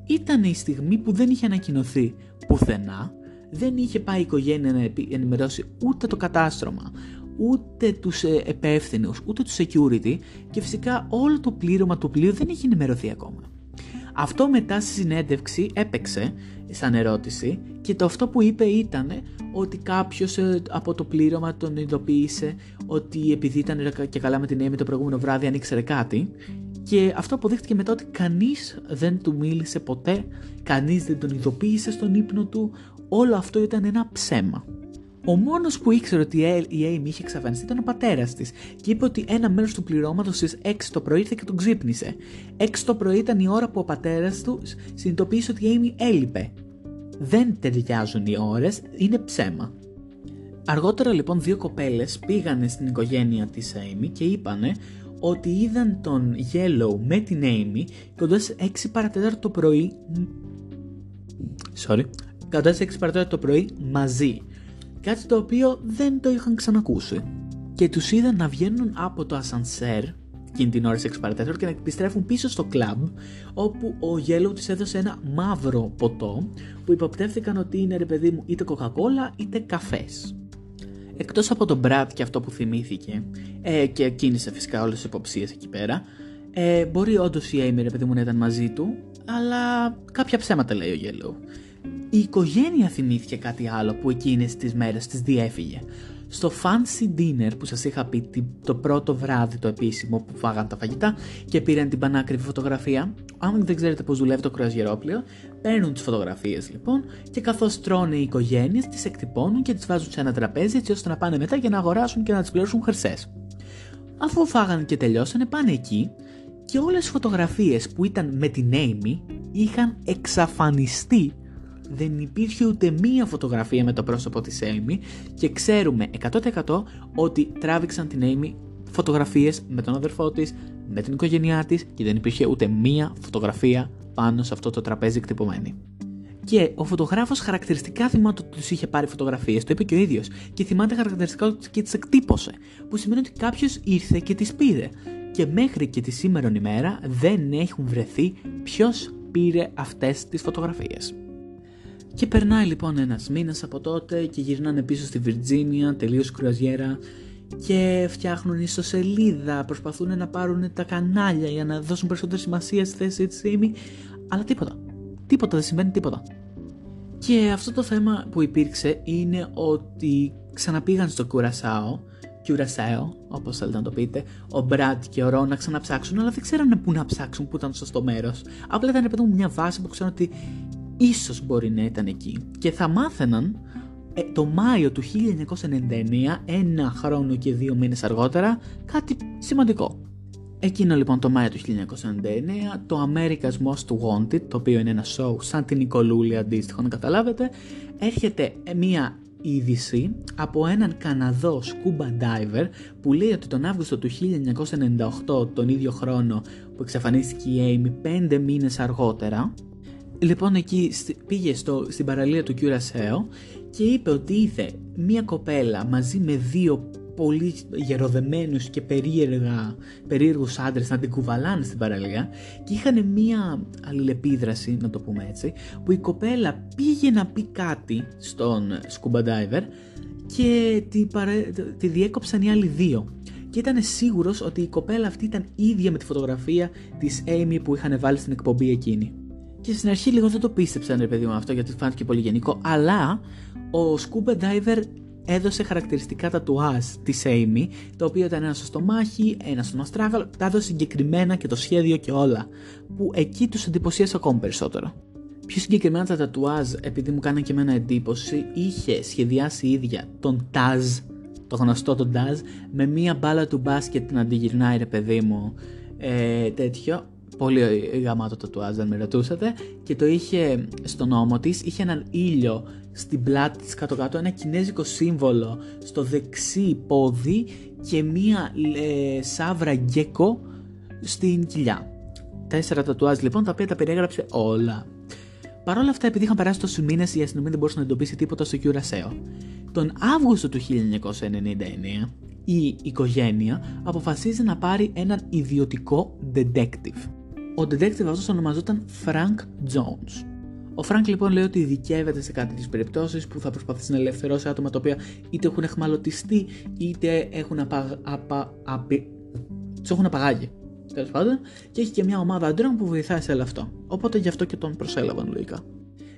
Ήταν η στιγμή που δεν είχε ανακοινωθεί πουθενά δεν είχε πάει η οικογένεια να ενημερώσει ούτε το κατάστρωμα, ούτε τους ε, επεύθυνους, ούτε τους security και φυσικά όλο το πλήρωμα του πλοίου δεν είχε ενημερωθεί ακόμα. Αυτό μετά στη συνέντευξη έπαιξε σαν ερώτηση και το αυτό που είπε ήταν ότι κάποιος ε, από το πλήρωμα τον ειδοποίησε ότι επειδή ήταν και καλά με την Amy το προηγούμενο βράδυ αν ήξερε κάτι και αυτό αποδείχτηκε μετά ότι κανείς δεν του μίλησε ποτέ, κανείς δεν τον ειδοποίησε στον ύπνο του, όλο αυτό ήταν ένα ψέμα. Ο μόνος που ήξερε ότι η Amy είχε εξαφανιστεί ήταν ο πατέρας της και είπε ότι ένα μέρος του πληρώματος στις 6 το πρωί ήρθε και τον ξύπνησε. 6 το πρωί ήταν η ώρα που ο πατέρας του συνειδητοποίησε ότι η Amy έλειπε. Δεν ταιριάζουν οι ώρες, είναι ψέμα. Αργότερα λοιπόν δύο κοπέλες πήγανε στην οικογένεια της Amy και είπανε ότι είδαν τον Yellow με την Amy κοντά στις 6 παρατέταρτο το πρωί Sorry. Κοντά στις 6 παρατέταρτο το πρωί μαζί. Κάτι το οποίο δεν το είχαν ξανακούσει. Και τους είδαν να βγαίνουν από το ασανσέρ εκείνη την ώρα στις 6 παρατέταρτο και να επιστρέφουν πίσω στο κλαμπ όπου ο Yellow της έδωσε ένα μαύρο ποτό που υποπτεύθηκαν ότι είναι ρε παιδί μου είτε κοκακόλα είτε καφές. Εκτός από τον Brad και αυτό που θυμήθηκε ε, και κίνησε φυσικά όλες τις υποψίες εκεί πέρα, ε, μπορεί όντως η Amy ρε παιδί μου να ήταν μαζί του, αλλά κάποια ψέματα λέει ο Γέλο. Η οικογένεια θυμήθηκε κάτι άλλο που εκείνες τις μέρες της διέφυγε στο fancy dinner που σας είχα πει το πρώτο βράδυ το επίσημο που φάγαν τα φαγητά και πήραν την πανάκριβη φωτογραφία. Αν δεν ξέρετε πώς δουλεύει το κρουαζιερόπλαιο, παίρνουν τις φωτογραφίες λοιπόν και καθώς τρώνε οι οικογένειες τις εκτυπώνουν και τις βάζουν σε ένα τραπέζι έτσι ώστε να πάνε μετά για να αγοράσουν και να τις πληρώσουν χρυσές. Αφού φάγανε και τελειώσανε πάνε εκεί και όλες οι φωτογραφίες που ήταν με την Amy είχαν εξαφανιστεί δεν υπήρχε ούτε μία φωτογραφία με το πρόσωπο της Amy και ξέρουμε 100% ότι τράβηξαν την Amy φωτογραφίες με τον αδερφό της, με την οικογένειά της και δεν υπήρχε ούτε μία φωτογραφία πάνω σε αυτό το τραπέζι εκτυπωμένη. Και ο φωτογράφος χαρακτηριστικά θυμάται ότι τους είχε πάρει φωτογραφίες, το είπε και ο ίδιος, και θυμάται χαρακτηριστικά ότι και τις εκτύπωσε. Που σημαίνει ότι κάποιος ήρθε και τις πήρε. Και μέχρι και τη σήμερα ημέρα δεν έχουν βρεθεί ποιος πήρε αυτές τις φωτογραφίες. Και περνάει λοιπόν ένας μήνας από τότε και γυρνάνε πίσω στη Βιρτζίνια, τελείως κρουαζιέρα και φτιάχνουν ιστοσελίδα, προσπαθούν να πάρουν τα κανάλια για να δώσουν περισσότερη σημασία στη θέση της Amy, αλλά τίποτα. Τίποτα, δεν συμβαίνει τίποτα. Και αυτό το θέμα που υπήρξε είναι ότι ξαναπήγαν στο Κουρασάο, Κουρασάο, όπως θέλετε να το πείτε, ο Μπραντ και ο Ρο να ξαναψάξουν, αλλά δεν ξέρανε πού να ψάξουν, πού ήταν το σωστό μέρος. Απλά ήταν παιδί μια βάση που ξέρουν ότι ίσως μπορεί να ήταν εκεί και θα μάθαιναν ε, το Μάιο του 1999, ένα χρόνο και δύο μήνες αργότερα, κάτι σημαντικό. Εκείνο λοιπόν το Μάιο του 1999, το America's Most Wanted, το οποίο είναι ένα show σαν την Νικολούλη αντίστοιχο να καταλάβετε, έρχεται μία είδηση από έναν Καναδό scuba diver που λέει ότι τον Αύγουστο του 1998, τον ίδιο χρόνο που εξαφανίστηκε η Amy, πέντε μήνες αργότερα, Λοιπόν εκεί πήγε στο, στην παραλία του Κιουρασέο και είπε ότι είδε μία κοπέλα μαζί με δύο πολύ γεροδεμένους και περίεργα, περίεργους άντρες να την κουβαλάνε στην παραλία και είχαν μία αλληλεπίδραση, να το πούμε έτσι, που η κοπέλα πήγε να πει κάτι στον scuba diver και τη, τη διέκοψαν οι άλλοι δύο. Και ήταν σίγουρος ότι η κοπέλα αυτή ήταν ίδια με τη φωτογραφία της Amy που είχαν βάλει στην εκπομπή εκείνη. Και στην αρχή λίγο δεν το πίστεψαν ρε παιδί μου αυτό γιατί φάνηκε πολύ γενικό. Αλλά ο Scuba Diver έδωσε χαρακτηριστικά τα τουάζ της Amy, το οποίο ήταν ένα στο στομάχι, ένα στον αστράγαλο, τα έδωσε συγκεκριμένα και το σχέδιο και όλα, που εκεί τους εντυπωσίασε ακόμη περισσότερο. Πιο συγκεκριμένα τα τατουάζ, επειδή μου κάνανε και εμένα εντύπωση, είχε σχεδιάσει η ίδια τον Taz, το γνωστό τον Taz, με μία μπάλα του μπάσκετ να αντιγυρνάει ρε παιδί μου, ε, τέτοιο, πολύ γαμάτο το τουάζ αν με ρωτούσατε και το είχε στον ώμο της, είχε έναν ήλιο στην πλάτη της κάτω κάτω, ένα κινέζικο σύμβολο στο δεξί πόδι και μία ε, σάβρα γκέκο στην κοιλιά. Τέσσερα τατουάζ λοιπόν τα οποία τα περιέγραψε όλα. Παρ' όλα αυτά, επειδή είχαν περάσει τόσου μήνες, η αστυνομία δεν μπορούσε να εντοπίσει τίποτα στο Κιουρασέο. Τον Αύγουστο του 1999, η οικογένεια αποφασίζει να πάρει έναν ιδιωτικό detective. Ο detective αυτός ονομαζόταν Frank Jones. Ο Frank λοιπόν λέει ότι ειδικεύεται σε κάτι τις περιπτώσεις που θα προσπαθήσει να ελευθερώσει άτομα τα οποία είτε έχουν εχμαλωτιστεί είτε έχουν, απα... απα... απει... τους έχουν απαγάγει. Τέλος πάντων, και έχει και μια ομάδα αντρών που βοηθάει σε όλο αυτό. Οπότε γι' αυτό και τον προσέλαβαν λογικά.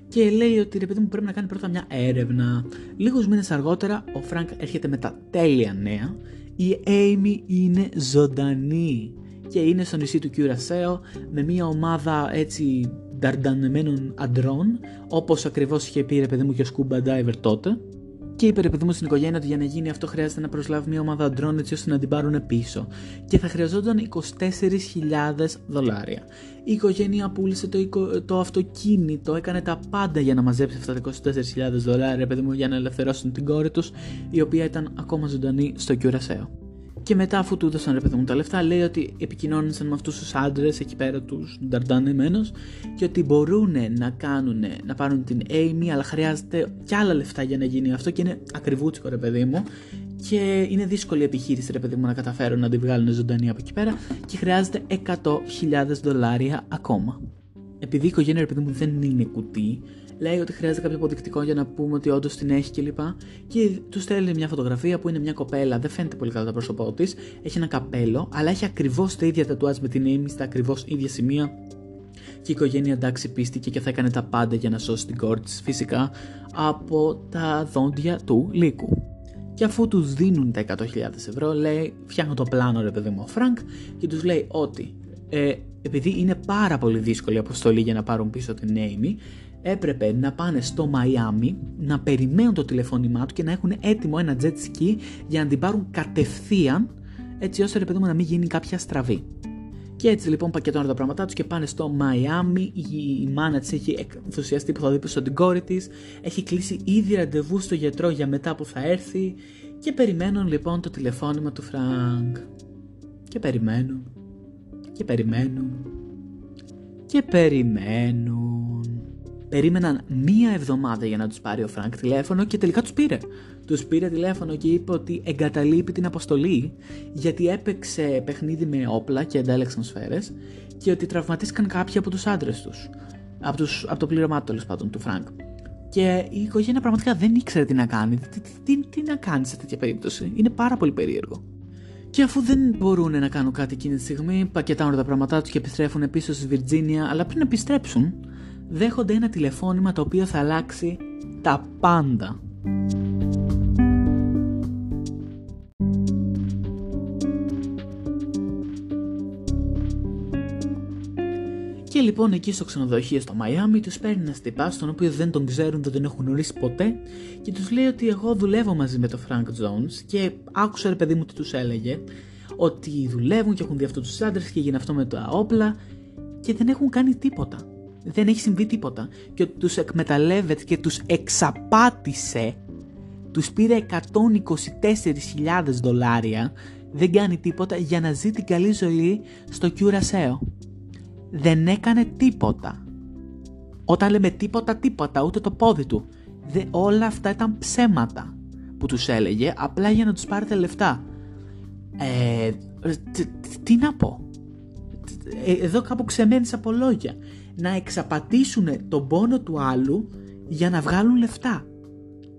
Και λέει ότι ρε παιδί μου πρέπει να κάνει πρώτα μια έρευνα. Λίγους μήνες αργότερα ο Φρανκ έρχεται με τα τέλεια νέα. Η Amy είναι ζωντανή και είναι στο νησί του Κιουρασέο με μια ομάδα έτσι νταρντανεμένων αντρών όπως ακριβώς είχε πει ρε παιδί μου και ο Scuba Diver τότε Και είπε ρε παιδί μου στην οικογένεια ότι για να γίνει αυτό χρειάζεται να προσλάβει μια ομάδα αντρών έτσι ώστε να την πάρουν πίσω. Και θα χρειαζόταν 24.000 δολάρια. Η οικογένεια πούλησε το, το αυτοκίνητο, έκανε τα πάντα για να μαζέψει αυτά τα 24.000 δολάρια, παιδί μου, για να ελευθερώσουν την κόρη τους, η οποία ήταν ακόμα ζωντανή στο Κιουρασέο. Και μετά, αφού του έδωσαν ρε παιδί μου τα λεφτά, λέει ότι επικοινώνησαν με αυτούς τους άντρες εκεί πέρα, τους Νταρντάν και ότι μπορούν να κάνουν, να πάρουν την Amy, αλλά χρειάζεται κι άλλα λεφτά για να γίνει αυτό και είναι ακριβούτσικο ρε παιδί μου. Και είναι δύσκολη επιχείρηση ρε παιδί μου να καταφέρουν να την βγάλουν ζωντανή από εκεί πέρα και χρειάζεται 100.000 δολάρια ακόμα. Επειδή η οικογένεια ρε παιδί μου δεν είναι κουτί, λέει ότι χρειάζεται κάποιο αποδεικτικό για να πούμε ότι όντως την έχει κλπ. Και, και του στέλνει μια φωτογραφία που είναι μια κοπέλα, δεν φαίνεται πολύ καλά το πρόσωπό της, έχει ένα καπέλο, αλλά έχει ακριβώς τα ίδια τατουάζ με την Amy στα ακριβώς ίδια σημεία. Και η οικογένεια εντάξει πίστηκε και θα έκανε τα πάντα για να σώσει την κόρη της φυσικά από τα δόντια του λύκου. Και αφού τους δίνουν τα 100.000 ευρώ, λέει, φτιάχνει το πλάνο ρε παιδί μου ο Φρανκ και τους λέει ότι ε, επειδή είναι πάρα πολύ δύσκολη η αποστολή για να πάρουν πίσω την Amy, έπρεπε να πάνε στο Μαϊάμι, να περιμένουν το τηλεφώνημά του και να έχουν έτοιμο ένα jet ski για να την πάρουν κατευθείαν, έτσι ώστε ρε παιδί μου να μην γίνει κάποια στραβή. Και έτσι λοιπόν πακετώνουν τα πράγματά τους και πάνε στο Μαϊάμι. Η μάνα της έχει ενθουσιαστεί που θα δει πίσω την κόρη της. Έχει κλείσει ήδη ραντεβού στο γιατρό για μετά που θα έρθει. Και περιμένουν λοιπόν το τηλεφώνημα του Φρανκ. Και περιμένουν. Και περιμένουν. Και περιμένουν. Περίμεναν μία εβδομάδα για να τους πάρει ο Φρανκ τηλέφωνο και τελικά τους πήρε. Τους πήρε τηλέφωνο και είπε ότι εγκαταλείπει την αποστολή γιατί έπαιξε παιχνίδι με όπλα και αντάλλαξαν σφαίρες και ότι τραυματίστηκαν κάποιοι από τους άντρες τους. Από, τους, από το πλήρωμά του τέλος πάντων του Φρανκ. Και η οικογένεια πραγματικά δεν ήξερε τι να κάνει. Τι, τι, τι, να κάνει σε τέτοια περίπτωση. Είναι πάρα πολύ περίεργο. Και αφού δεν μπορούν να κάνουν κάτι εκείνη τη στιγμή, πακετάρουν τα πράγματά τους και επιστρέφουν πίσω στη Βιρτζίνια, αλλά πριν επιστρέψουν, δέχονται ένα τηλεφώνημα το οποίο θα αλλάξει τα πάντα. Και λοιπόν εκεί στο ξενοδοχείο στο Μαϊάμι τους παίρνει ένας τυπάς, τον οποίο δεν τον ξέρουν, δεν τον έχουν γνωρίσει ποτέ, και τους λέει ότι εγώ δουλεύω μαζί με τον Frank Jones και άκουσα ρε παιδί μου τι τους έλεγε, ότι δουλεύουν και έχουν δει αυτού τους άντρες και γίνει αυτό με τα όπλα και δεν έχουν κάνει τίποτα δεν έχει συμβεί τίποτα. Και ότι τους εκμεταλλεύεται και τους εξαπάτησε τους πήρε 124.000 δολάρια δεν κάνει τίποτα για να ζει την καλή ζωή στο Κιουρασέο. Δεν έκανε τίποτα. Όταν λέμε τίποτα τίποτα ούτε το πόδι του. Δε, όλα αυτά ήταν ψέματα που τους έλεγε απλά για να τους πάρετε λεφτά. Ε, τι να πω. Ε, εδώ κάπου ξεμένεις από λόγια να εξαπατήσουν τον πόνο του άλλου για να βγάλουν λεφτά.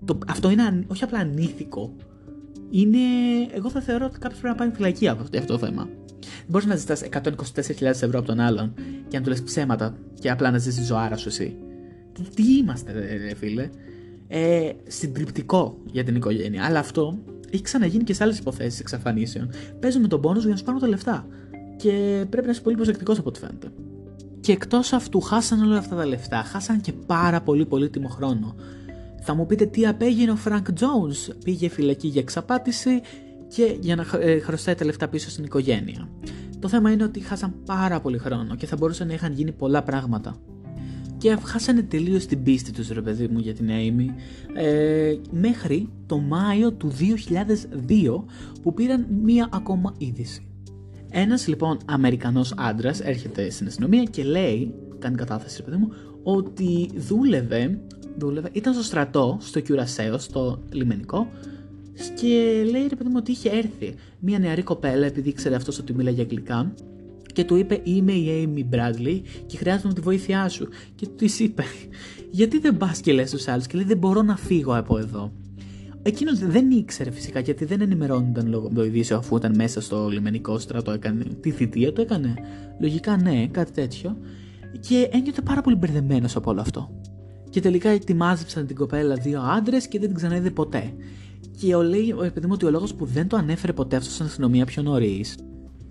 Το, αυτό είναι όχι απλά ανήθικο. Είναι. Εγώ θα θεωρώ ότι κάποιος πρέπει να πάει φυλακή από αυτό, το θέμα. Δεν μπορείς να ζητάς 124.000 ευρώ από τον άλλον και να του λες ψέματα και απλά να ζήσει τη ζωάρα σου εσύ. Τι είμαστε, ρε, φίλε. Ε, συντριπτικό για την οικογένεια. Αλλά αυτό έχει ξαναγίνει και σε άλλες υποθέσεις εξαφανίσεων. Παίζουν με τον πόνο για να σου πάρουν τα λεφτά. Και πρέπει να είσαι πολύ προσεκτικός από ό,τι φαίνεται. Και εκτός αυτού χάσαν όλα αυτά τα λεφτά, χάσαν και πάρα πολύ πολύτιμο χρόνο. Θα μου πείτε τι απέγινε ο Frank Jones, πήγε φυλακή για εξαπάτηση και για να ε, χρωστάει τα λεφτά πίσω στην οικογένεια. Το θέμα είναι ότι χάσαν πάρα πολύ χρόνο και θα μπορούσαν να είχαν γίνει πολλά πράγματα. Και χάσανε τελείως την πίστη τους ρε παιδί μου για την Amy ε, μέχρι το Μάιο του 2002 που πήραν μία ακόμα είδηση. Ένας λοιπόν Αμερικανός άντρας έρχεται στην αστυνομία και λέει, κάνει κατάθεση, παιδί μου, ότι δούλευε, δούλευε, ήταν στο στρατό, στο Κιουρασέο, στο λιμενικό, και λέει ρε παιδί μου ότι είχε έρθει μια νεαρή κοπέλα, επειδή ήξερε αυτός ότι μίλαγε αγγλικά, και του είπε Είμαι η Amy Bradley και χρειάζομαι τη βοήθειά σου. Και του είπε, Γιατί δεν πας και λες στους άλλους, και λέει Δεν μπορώ να φύγω από εδώ. Εκείνος δεν ήξερε φυσικά γιατί δεν ενημερώνονταν λόγω το ειδήσιο αφού ήταν μέσα στο λιμενικό στρατό, έκανε τη θητεία του, έκανε λογικά ναι, κάτι τέτοιο. Και ένιωθε πάρα πολύ μπερδεμένος από όλο αυτό. Και τελικά ετοιμάζεψαν την κοπέλα δύο άντρες και δεν την ξαναείδε ποτέ. Και ο, λέει, ο παιδί μου ότι ο λόγος που δεν το ανέφερε ποτέ αυτό στην αστυνομία πιο νωρίς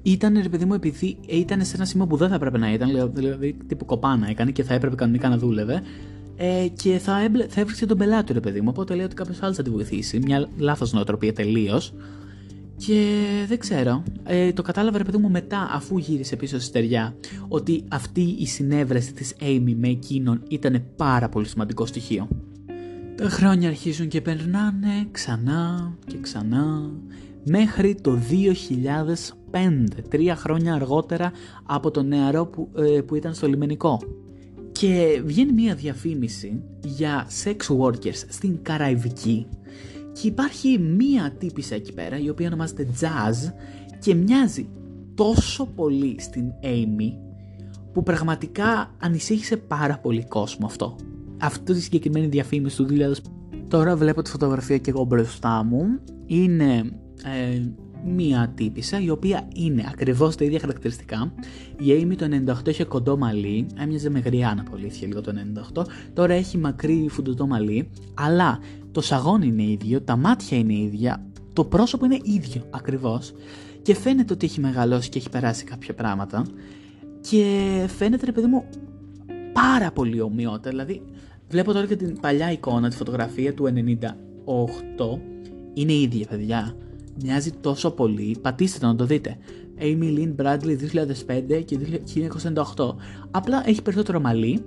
ήταν ρε παιδί μου επειδή ήταν σε ένα σημείο που δεν θα έπρεπε να ήταν, δηλαδή τύπου κοπάνα έκανε και θα έπρεπε κανονικά να δούλευε ε, και θα, έμπλε, θα έβρισκε τον πελάτη ρε παιδί μου. Οπότε λέει ότι κάποιος άλλος θα τη βοηθήσει. Μια λάθος νοοτροπία τελείως. Και δεν ξέρω. Ε, το κατάλαβα ρε παιδί μου μετά, αφού γύρισε πίσω στη στεριά, ότι αυτή η συνέβρεση της Amy με εκείνον ήταν πάρα πολύ σημαντικό στοιχείο. Τα χρόνια αρχίζουν και περνάνε ξανά και ξανά μέχρι το 2005, τρία χρόνια αργότερα από το νεαρό που, ε, που ήταν στο λιμενικό. Και βγαίνει μια διαφήμιση για sex workers στην Καραϊβική και υπάρχει μία τύπησα εκεί πέρα η οποία ονομάζεται Jazz και μοιάζει τόσο πολύ στην Amy που πραγματικά ανησύχησε πάρα πολύ κόσμο αυτό. Αυτό τη συγκεκριμένη διαφήμιση του 2000. Τώρα βλέπω τη φωτογραφία και εγώ μπροστά μου. Είναι ε, μία τύπησα η οποία είναι ακριβώς τα ίδια χαρακτηριστικά. Η Amy το 98 είχε κοντό μαλλί, έμοιαζε με γριά πολύ λίγο το 98. Τώρα έχει μακρύ φουντωτό μαλλί, αλλά το σαγόνι είναι ίδιο, τα μάτια είναι ίδια, το πρόσωπο είναι ίδιο ακριβώς. Και φαίνεται ότι έχει μεγαλώσει και έχει περάσει κάποια πράγματα. Και φαίνεται ρε παιδί μου πάρα πολύ ομοιότητα, δηλαδή βλέπω τώρα και την παλιά εικόνα, τη φωτογραφία του 98, είναι ίδια παιδιά, μοιάζει τόσο πολύ, πατήστε το να το δείτε. Amy Lynn Bradley 2005 και 1998. Απλά έχει περισσότερο μαλλί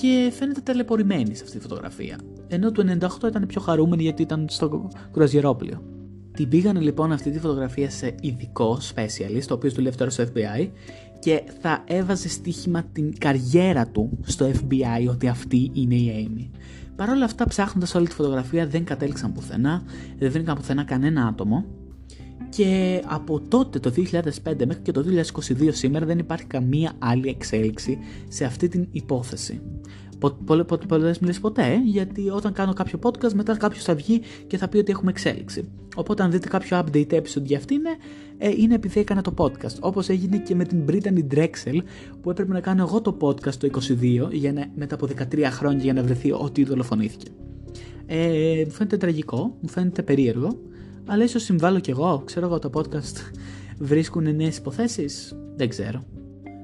και φαίνεται ταλαιπωρημένη σε αυτή τη φωτογραφία. Ενώ το 98 ήταν πιο χαρούμενη γιατί ήταν στο κρουαζιερόπλιο. Την πήγανε λοιπόν αυτή τη φωτογραφία σε ειδικό specialist, ο οποίος δουλεύει τώρα στο FBI και θα έβαζε στοίχημα την καριέρα του στο FBI ότι αυτή είναι η Amy. Παρ' όλα αυτά, ψάχνοντας όλη τη φωτογραφία, δεν κατέληξαν πουθενά, δεν βρήκαν πουθενά κανένα άτομο. Και από τότε το 2005 μέχρι και το 2022 σήμερα δεν υπάρχει καμία άλλη εξέλιξη σε αυτή την υπόθεση. Πολλέ μιλήσει ποτέ, γιατί όταν κάνω κάποιο podcast, μετά κάποιος θα βγει και θα πει ότι έχουμε εξέλιξη. Οπότε, αν δείτε κάποιο update episode για αυτήν, ε, είναι επειδή έκανα το podcast. Όπως έγινε και με την Brittany Drexel, που έπρεπε να κάνω εγώ το podcast το 22, για να, μετά από 13 χρόνια για να βρεθεί ότι δολοφονήθηκε. Ε, μου φαίνεται τραγικό, μου φαίνεται περίεργο, αλλά ίσως συμβάλλω κι εγώ. Ξέρω εγώ το podcast βρίσκουν νέες υποθέσεις. Δεν ξέρω.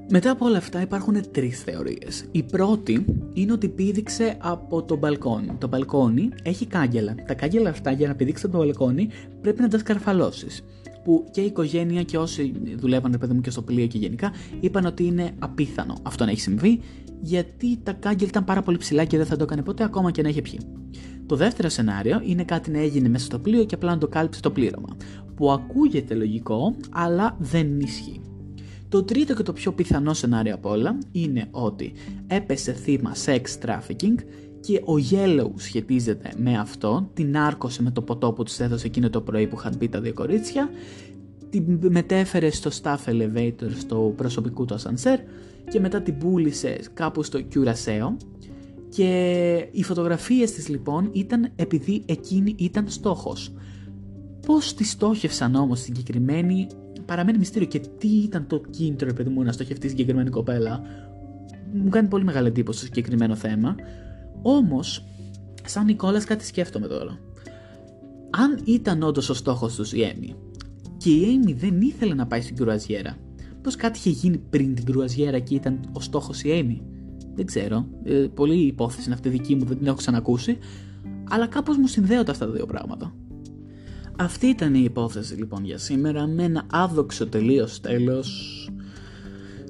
Μετά από όλα αυτά υπάρχουν τρεις θεωρίες. Η πρώτη είναι ότι πήδηξε από το μπαλκόνι. Το μπαλκόνι έχει κάγκελα. Τα κάγκελα αυτά για να πηδήξει το μπαλκόνι πρέπει να τα σκαρφαλώσεις. Που και η οικογένεια και όσοι δουλεύαν παιδί μου και στο πλοίο και γενικά είπαν ότι είναι απίθανο αυτό να έχει συμβεί γιατί τα κάγκελα ήταν πάρα πολύ ψηλά και δεν θα το έκανε ποτέ ακόμα και να είχε πιει. Το δεύτερο σενάριο είναι κάτι να έγινε μέσα στο πλοίο και απλά να το κάλυψε το πλήρωμα. Που ακούγεται λογικό αλλά δεν ισχύει. Το τρίτο και το πιο πιθανό σενάριο από όλα είναι ότι έπεσε θύμα sex trafficking και ο Yellow σχετίζεται με αυτό, την άρκωσε με το ποτό που της έδωσε εκείνο το πρωί που είχαν πει τα δύο κορίτσια, την μετέφερε στο staff elevator στο προσωπικό του ασανσέρ και μετά την πούλησε κάπου στο Curacao και οι φωτογραφίες της λοιπόν ήταν επειδή εκείνη ήταν στόχος. Πώς τη στόχευσαν όμως συγκεκριμένη παραμένει μυστήριο και τι ήταν το κίνητρο, παιδί μου, να στοχευτεί συγκεκριμένη κοπέλα. Μου κάνει πολύ μεγάλη εντύπωση το συγκεκριμένο θέμα. Όμως, σαν Νικόλας, κάτι σκέφτομαι τώρα. Αν ήταν όντως ο στόχος τους η Έμι και η Έμι δεν ήθελε να πάει στην κρουαζιέρα, πώς κάτι είχε γίνει πριν την κρουαζιέρα και ήταν ο στόχος η Έμι. Δεν ξέρω. Ε, πολύ υπόθεση είναι αυτή δική μου, δεν την έχω ξανακούσει. Αλλά κάπως μου συνδέονται αυτά τα δύο πράγματα. Αυτή ήταν η υπόθεση λοιπόν για σήμερα με ένα άδοξο τελείως τέλος.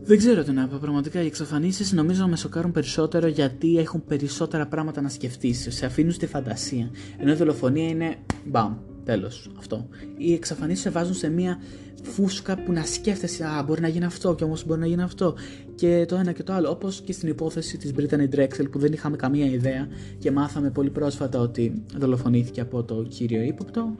Δεν ξέρω τι να πω. Πραγματικά οι εξαφανίσεις νομίζω να με σοκάρουν περισσότερο γιατί έχουν περισσότερα πράγματα να σκεφτείς. Σε αφήνουν στη φαντασία. Ενώ η δολοφονία είναι μπαμ. Τέλος. Αυτό. Οι εξαφανίσεις σε βάζουν σε μια φούσκα που να σκέφτεσαι. Α, μπορεί να γίνει αυτό και όμως μπορεί να γίνει αυτό. Και το ένα και το άλλο. Όπως και στην υπόθεση της Brittany Drexel που δεν είχαμε καμία ιδέα και μάθαμε πολύ πρόσφατα ότι δολοφονήθηκε από το κύριο ύποπτο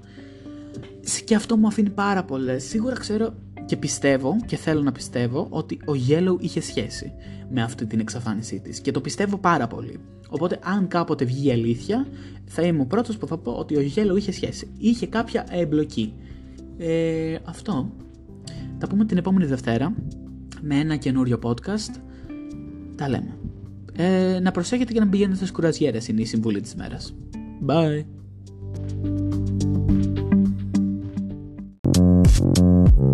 και αυτό μου αφήνει πάρα πολλές. Σίγουρα ξέρω και πιστεύω και θέλω να πιστεύω ότι ο Yellow είχε σχέση με αυτή την εξαφάνισή της και το πιστεύω πάρα πολύ. Οπότε αν κάποτε βγει η αλήθεια θα είμαι ο πρώτος που θα πω ότι ο Yellow είχε σχέση. Είχε κάποια εμπλοκή. Ε, αυτό. Τα πούμε την επόμενη Δευτέρα με ένα καινούριο podcast. Τα λέμε. Ε, να προσέχετε και να πηγαίνετε στις κουραζιέρες είναι η συμβουλή της μέρας. Bye.